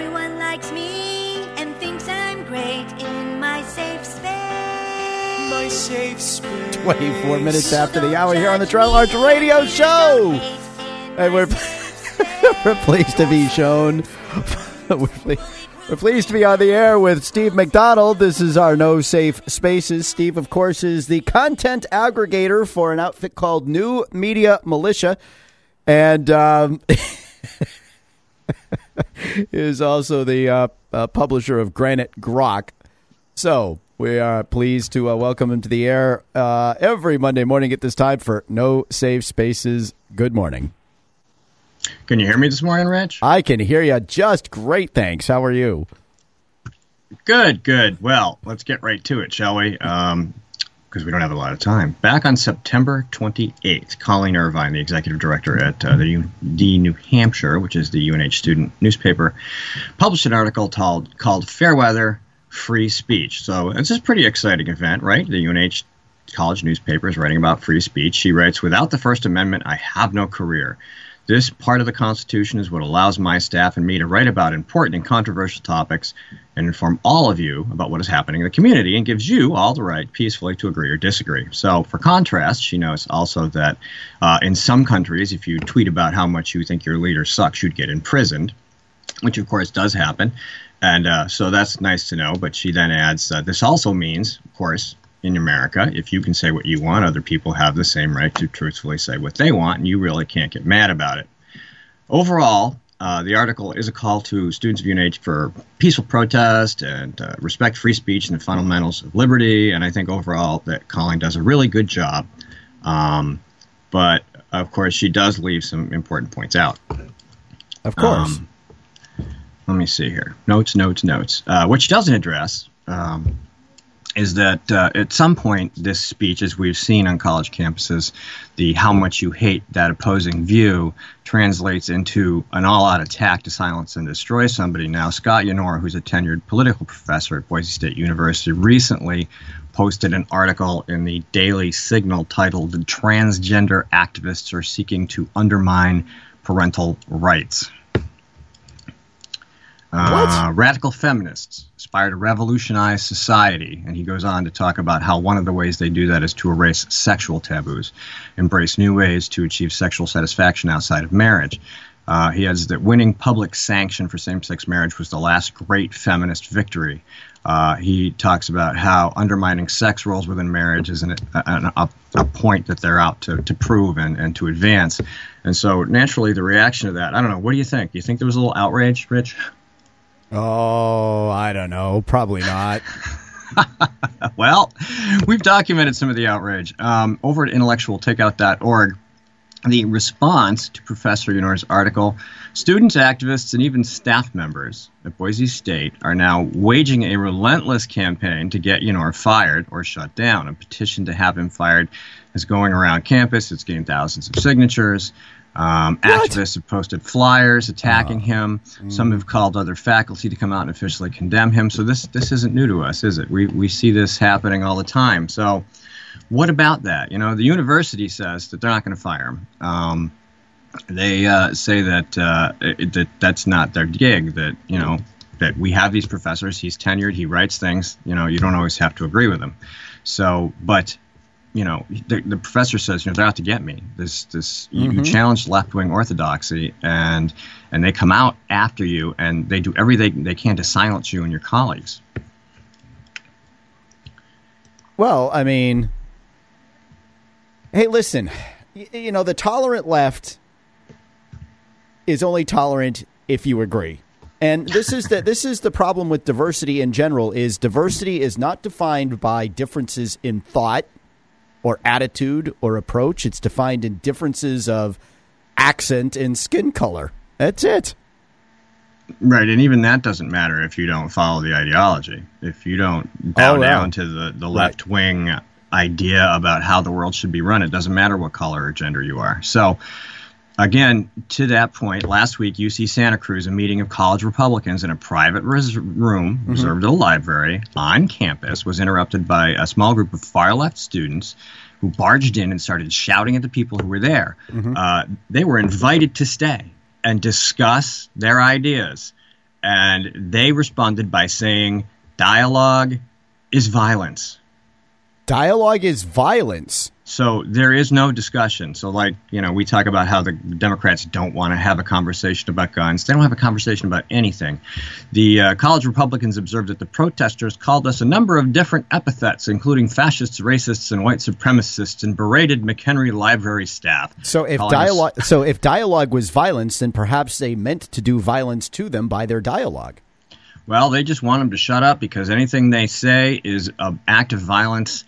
Everyone likes me and thinks I'm great in my safe space. My safe space. 24 minutes after the hour here on the Trail Arts Radio Show. And we're, we're pleased to be shown. we're, ple- we're pleased to be on the air with Steve McDonald. This is our No Safe Spaces. Steve, of course, is the content aggregator for an outfit called New Media Militia. And um, is also the uh, uh, publisher of Granite Grok. So we are pleased to uh, welcome him to the air uh, every Monday morning at this time for No Safe Spaces. Good morning. Can you hear me this morning, Rich? I can hear you just great. Thanks. How are you? Good, good. Well, let's get right to it, shall we? Um, because we don't have a lot of time. Back on September 28th, Colleen Irvine, the executive director at uh, the New Hampshire, which is the UNH student newspaper, published an article called, called Fairweather Free Speech. So it's a pretty exciting event, right? The UNH college newspaper is writing about free speech. She writes, Without the First Amendment, I have no career. This part of the Constitution is what allows my staff and me to write about important and controversial topics and inform all of you about what is happening in the community and gives you all the right peacefully to agree or disagree. So, for contrast, she notes also that uh, in some countries, if you tweet about how much you think your leader sucks, you'd get imprisoned, which of course does happen. And uh, so that's nice to know. But she then adds, uh, this also means, of course, in America, if you can say what you want, other people have the same right to truthfully say what they want, and you really can't get mad about it. Overall, uh, the article is a call to students of UNH for peaceful protest and uh, respect free speech and the fundamentals of liberty. And I think overall that Colleen does a really good job. Um, but of course, she does leave some important points out. Of course. Um, let me see here. Notes, notes, notes. Uh, what she doesn't address um, is that uh, at some point this speech, as we've seen on college campuses, the how much you hate that opposing view translates into an all-out attack to silence and destroy somebody. Now, Scott Yenor, who's a tenured political professor at Boise State University, recently posted an article in the Daily Signal titled "Transgender Activists Are Seeking to Undermine Parental Rights." Uh, radical feminists aspire to revolutionize society. And he goes on to talk about how one of the ways they do that is to erase sexual taboos, embrace new ways to achieve sexual satisfaction outside of marriage. Uh, he adds that winning public sanction for same sex marriage was the last great feminist victory. Uh, he talks about how undermining sex roles within marriage is an, a, a, a, point that they're out to, to prove and, and to advance. And so, naturally, the reaction to that, I don't know, what do you think? Do you think there was a little outrage, Rich? Oh, I don't know. Probably not. well, we've documented some of the outrage. Um, over at intellectualtakeout.org, the response to Professor Yenor's article, students, activists, and even staff members at Boise State are now waging a relentless campaign to get Yenor fired or shut down. A petition to have him fired is going around campus. It's getting thousands of signatures. Um, activists have posted flyers attacking uh, him. Mm. Some have called other faculty to come out and officially condemn him. So this this isn't new to us, is it? We we see this happening all the time. So what about that? You know, the university says that they're not going to fire him. Um, they uh, say that uh, it, that that's not their gig. That you know that we have these professors. He's tenured. He writes things. You know, you don't always have to agree with him. So, but you know, the, the, professor says, you know, they're out to get me. This, this, mm-hmm. you, challenge left wing orthodoxy, and and they come out after you, and they do everything they can to silence you and your colleagues. Well, I mean, hey, listen, you, you know, the tolerant left is only tolerant if you agree. And this is the this is the problem with diversity in general is diversity is not defined by differences in thought or attitude or approach. It's defined in differences of accent and skin color. That's it. Right, and even that doesn't matter if you don't follow the ideology. If you don't bow oh, down to the, the left wing right. idea about how the world should be run, it doesn't matter what color or gender you are. So, again, to that point, last week, UC Santa Cruz, a meeting of college Republicans in a private res- room mm-hmm. reserved at a library on campus, was interrupted by a small group of far left students who barged in and started shouting at the people who were there. Mm-hmm. Uh, they were invited to stay and discuss their ideas. and they responded by saying dialogue is violence. Dialogue is violence. So there is no discussion. So, like, you know, we talk about how the Democrats don't want to have a conversation about guns. They don't have a conversation about anything. The uh, college Republicans observed that the protesters called us a number of different epithets, including fascists, racists, and white supremacists, and berated McHenry Library staff. So if calling us- dialogue, so if dialogue was violence, then perhaps they meant to do violence to them by their dialogue. Well, they just want them to shut up because anything they say is an act of violence.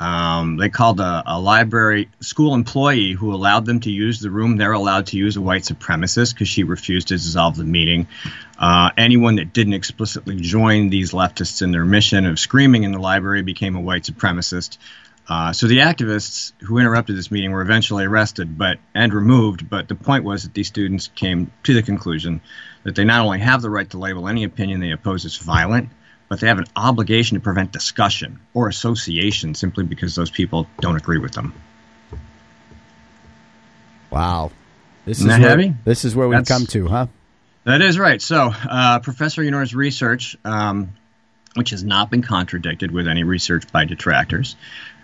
Um, they called a, a library school employee who allowed them to use the room they're allowed to use a white supremacist because she refused to dissolve the meeting. Uh, anyone that didn't explicitly join these leftists in their mission of screaming in the library became a white supremacist. Uh, so the activists who interrupted this meeting were eventually arrested, but and removed. But the point was that these students came to the conclusion that they not only have the right to label any opinion they oppose as violent, but they have an obligation to prevent discussion or association simply because those people don't agree with them. Wow, this Isn't is that where, heavy? This is where we've That's- come to, huh? That is right. So, uh, Professor Yenor's research, um, which has not been contradicted with any research by detractors,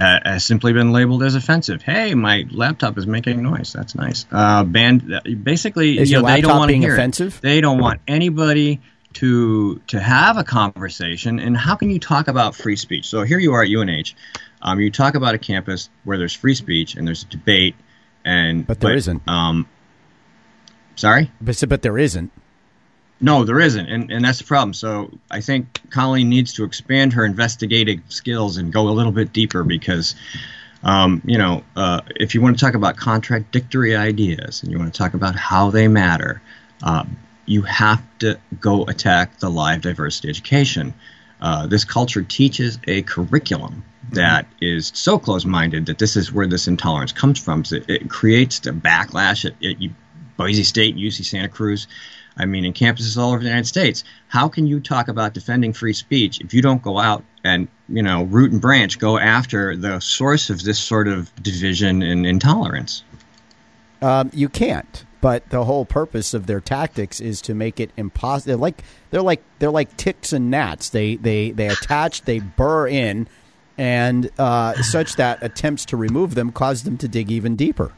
uh, has simply been labeled as offensive. Hey, my laptop is making noise. That's nice. Uh, banned. Basically, Is you your know, they don't laptop want to being hear it. offensive? They don't want anybody to to have a conversation. And how can you talk about free speech? So here you are at UNH. Um, you talk about a campus where there's free speech and there's a debate, and But there isn't. Um, sorry. But, but there isn't. No, there isn't, and, and that's the problem. So I think Colleen needs to expand her investigative skills and go a little bit deeper because, um, you know, uh, if you want to talk about contradictory ideas and you want to talk about how they matter, uh, you have to go attack the live diversity education. Uh, this culture teaches a curriculum that is so close-minded that this is where this intolerance comes from. So it, it creates the backlash at, at U- Boise State, UC Santa Cruz. I mean, in campuses all over the United States. How can you talk about defending free speech if you don't go out and, you know, root and branch, go after the source of this sort of division and intolerance? Um, you can't. But the whole purpose of their tactics is to make it impossible. They're like they're like they're like ticks and gnats. They they they attach, they burr in, and uh, such that attempts to remove them cause them to dig even deeper.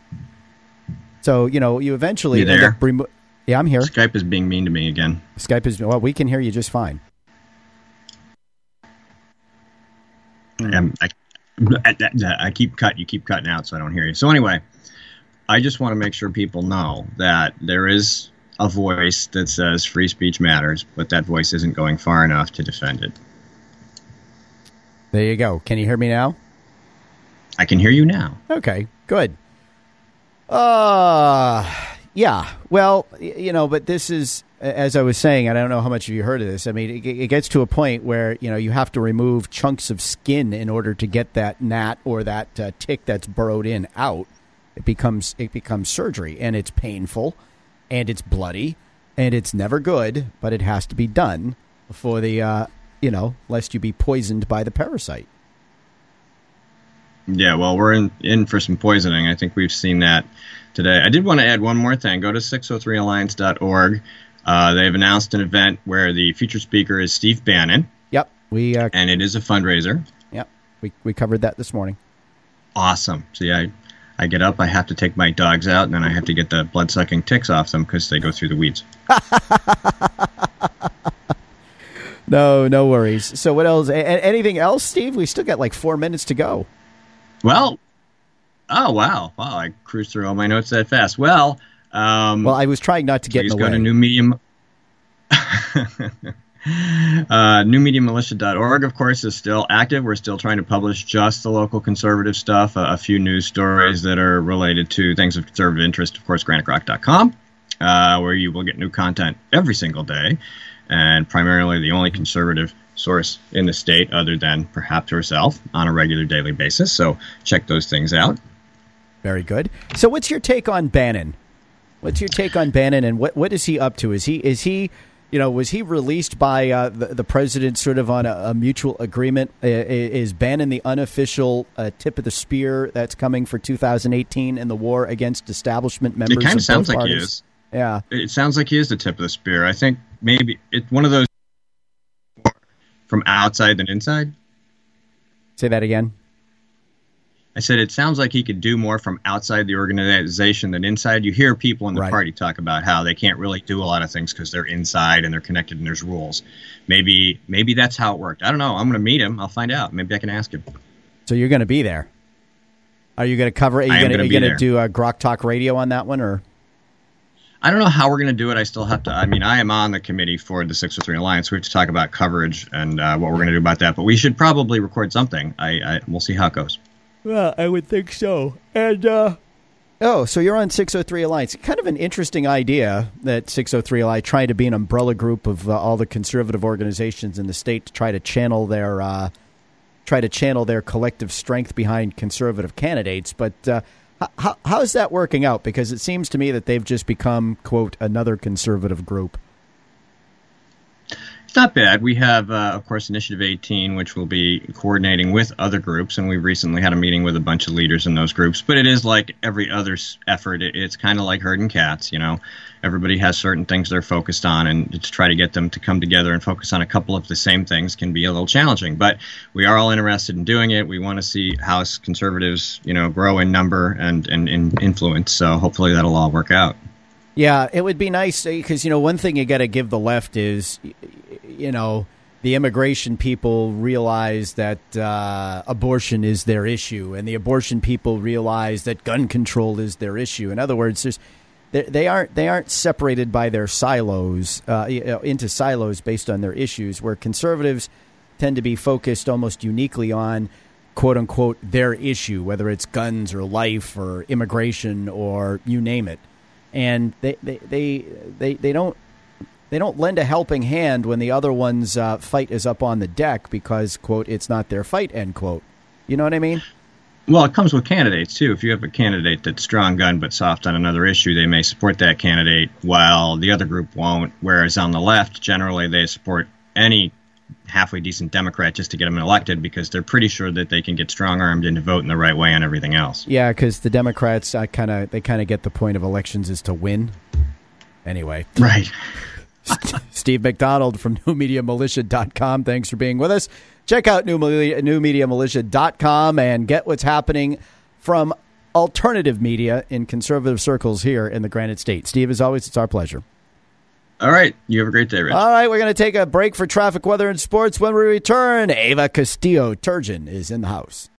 So you know you eventually You end up remo- yeah, I'm here. Skype is being mean to me again. Skype is well, we can hear you just fine. Um, I, I keep cut. You keep cutting out, so I don't hear you. So anyway, I just want to make sure people know that there is a voice that says free speech matters, but that voice isn't going far enough to defend it. There you go. Can you hear me now? I can hear you now. Okay, good. Uh yeah. Well, you know, but this is as I was saying, I don't know how much of you heard of this. I mean, it, it gets to a point where you know you have to remove chunks of skin in order to get that gnat or that uh, tick that's burrowed in out. It becomes it becomes surgery, and it's painful, and it's bloody, and it's never good, but it has to be done for the uh, you know lest you be poisoned by the parasite. Yeah, well, we're in, in for some poisoning. I think we've seen that today. I did want to add one more thing. Go to 603alliance.org. Uh, they've announced an event where the featured speaker is Steve Bannon, Yep, we uh, and it is a fundraiser. yep we we covered that this morning. Awesome. See, I, I get up, I have to take my dogs out, and then I have to get the blood sucking ticks off them because they go through the weeds. No, no worries. So what else? A- anything else, Steve? We still got like four minutes to go. Well, oh, wow. Wow, I cruised through all my notes that fast. Well, um, Well, I was trying not to get Please in the go way. to new medium. uh, newmediamilitia.org, of course, is still active. We're still trying to publish just the local conservative stuff, a, a few news stories that are related to things of conservative interest. Of course, granitegrok.com, uh, where you will get new content every single day, and primarily the only conservative source in the state, other than perhaps herself, on a regular daily basis. So check those things out. Very good. So, what's your take on Bannon? What's your take on Bannon, and what what is he up to? Is he is he, you know, was he released by uh, the, the president sort of on a, a mutual agreement? Is Bannon the unofficial uh, tip of the spear that's coming for 2018 in the war against establishment members? It kind of of sounds like he parties? is. Yeah. it sounds like he is the tip of the spear. I think maybe it's one of those from outside than inside. Say that again. I said it sounds like he could do more from outside the organization than inside. You hear people in the Right. party talk about how they can't really do a lot of things because they're inside and they're connected and there's rules. Maybe maybe that's how it worked. I don't know. I'm going to meet him. I'll find out. Maybe I can ask him. So you're going to be there. Are you going to cover? Are you going to be going to there. do a Grok Talk Radio on that one, or I don't know how we're going to do it. I still have to. I mean, I am on the committee for the 603 Alliance. We have to talk about coverage and uh, what we're going to do about that. But we should probably record something. I, I we'll see how it goes. Well, I would think so. And uh Oh, so you're on 603 Alliance. Kind of an interesting idea that 603 Alliance trying to be an umbrella group of uh, all the conservative organizations in the state to try to channel their uh, try to channel their collective strength behind conservative candidates. But uh, how, how is that working out? Because it seems to me that they've just become quote another conservative group. It's not bad. We have, uh, of course, Initiative 18, which will be coordinating with other groups, and we've recently had a meeting with a bunch of leaders in those groups. But it is like every other effort. It, it's kind of like herding cats, you know. Everybody has certain things they're focused on, and to try to get them to come together and focus on a couple of the same things can be a little challenging. But we are all interested in doing it. We want to see House conservatives, you know, grow in number and, and in influence. So hopefully that'll all work out. Yeah, it would be nice because you know one thing you got to give the left is, you know, the immigration people realize that uh, abortion is their issue, and the abortion people realize that gun control is their issue. In other words, there's they, they aren't they aren't separated by their silos uh, into silos based on their issues. Where conservatives tend to be focused almost uniquely on quote unquote their issue, whether it's guns or life or immigration or you name it and they they they they, they don't they don't lend a helping hand when the other one's uh, fight is up on the deck because quote it's not their fight end quote. You know what I mean? Well, it comes with candidates too. If you have a candidate that's strong gun but soft on another issue, they may support that candidate while the other group won't. Whereas on the left, generally they support any halfway decent Democrat just to get them elected because they're pretty sure that they can get strong armed into voting the right way on everything else. Yeah, because the Democrats I kind of they kind of get the point of elections is to win. Anyway, Right. Steve McDonald from newmediamilitia.com. Thanks for being with us. Check out new, newmediamilitia.com and get what's happening from alternative media in conservative circles here in the Granite State. Steve, as always, it's our pleasure. All right. You have a great day, Rich. All right, we're going to take a break for traffic, weather, and sports. When we return, Eva Castillo Turgeon is in the house.